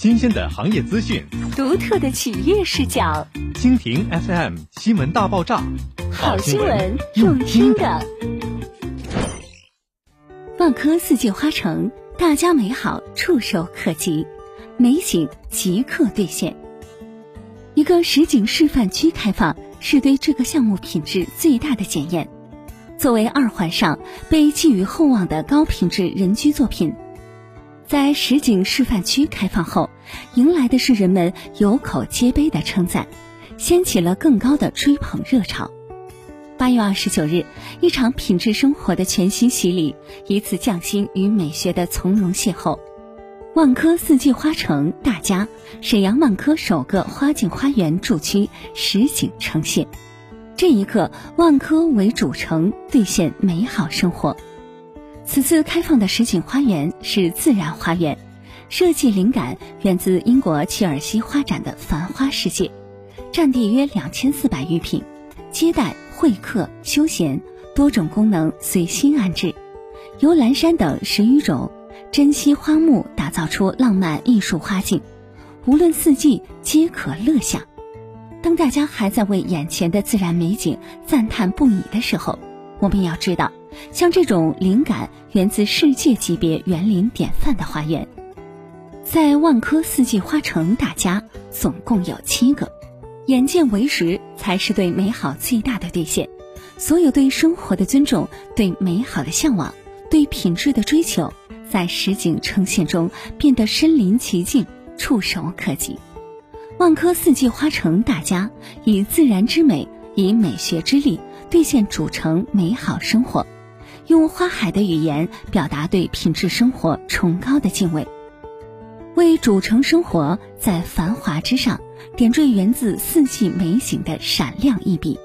新鲜的行业资讯，独特的企业视角。蜻蜓 FM 新闻大爆炸，好新闻用听的。万科四季花城，大家美好触手可及，美景即刻兑现。一个实景示范区开放，是对这个项目品质最大的检验。作为二环上被寄予厚望的高品质人居作品。在实景示范区开放后，迎来的是人们有口皆碑的称赞，掀起了更高的追捧热潮。八月二十九日，一场品质生活的全新洗礼，一次匠心与美学的从容邂逅。万科四季花城大家，沈阳万科首个花景花园住区实景呈现。这一刻，万科为主城，兑现美好生活。此次开放的实景花园是自然花园，设计灵感源自英国切尔西花展的繁花世界，占地约两千四百余平，接待、会客、休闲多种功能随心安置，由蓝山等十余种珍稀花木打造出浪漫艺术花境，无论四季皆可乐享。当大家还在为眼前的自然美景赞叹不已的时候，我们要知道。像这种灵感源自世界级别园林典范的花园，在万科四季花城大家总共有七个。眼见为实，才是对美好最大的兑现。所有对生活的尊重、对美好的向往、对品质的追求，在实景呈现中变得身临其境、触手可及。万科四季花城大家以自然之美，以美学之力，兑现主城美好生活。用花海的语言表达对品质生活崇高的敬畏，为主城生活在繁华之上点缀源自四季美景的闪亮一笔。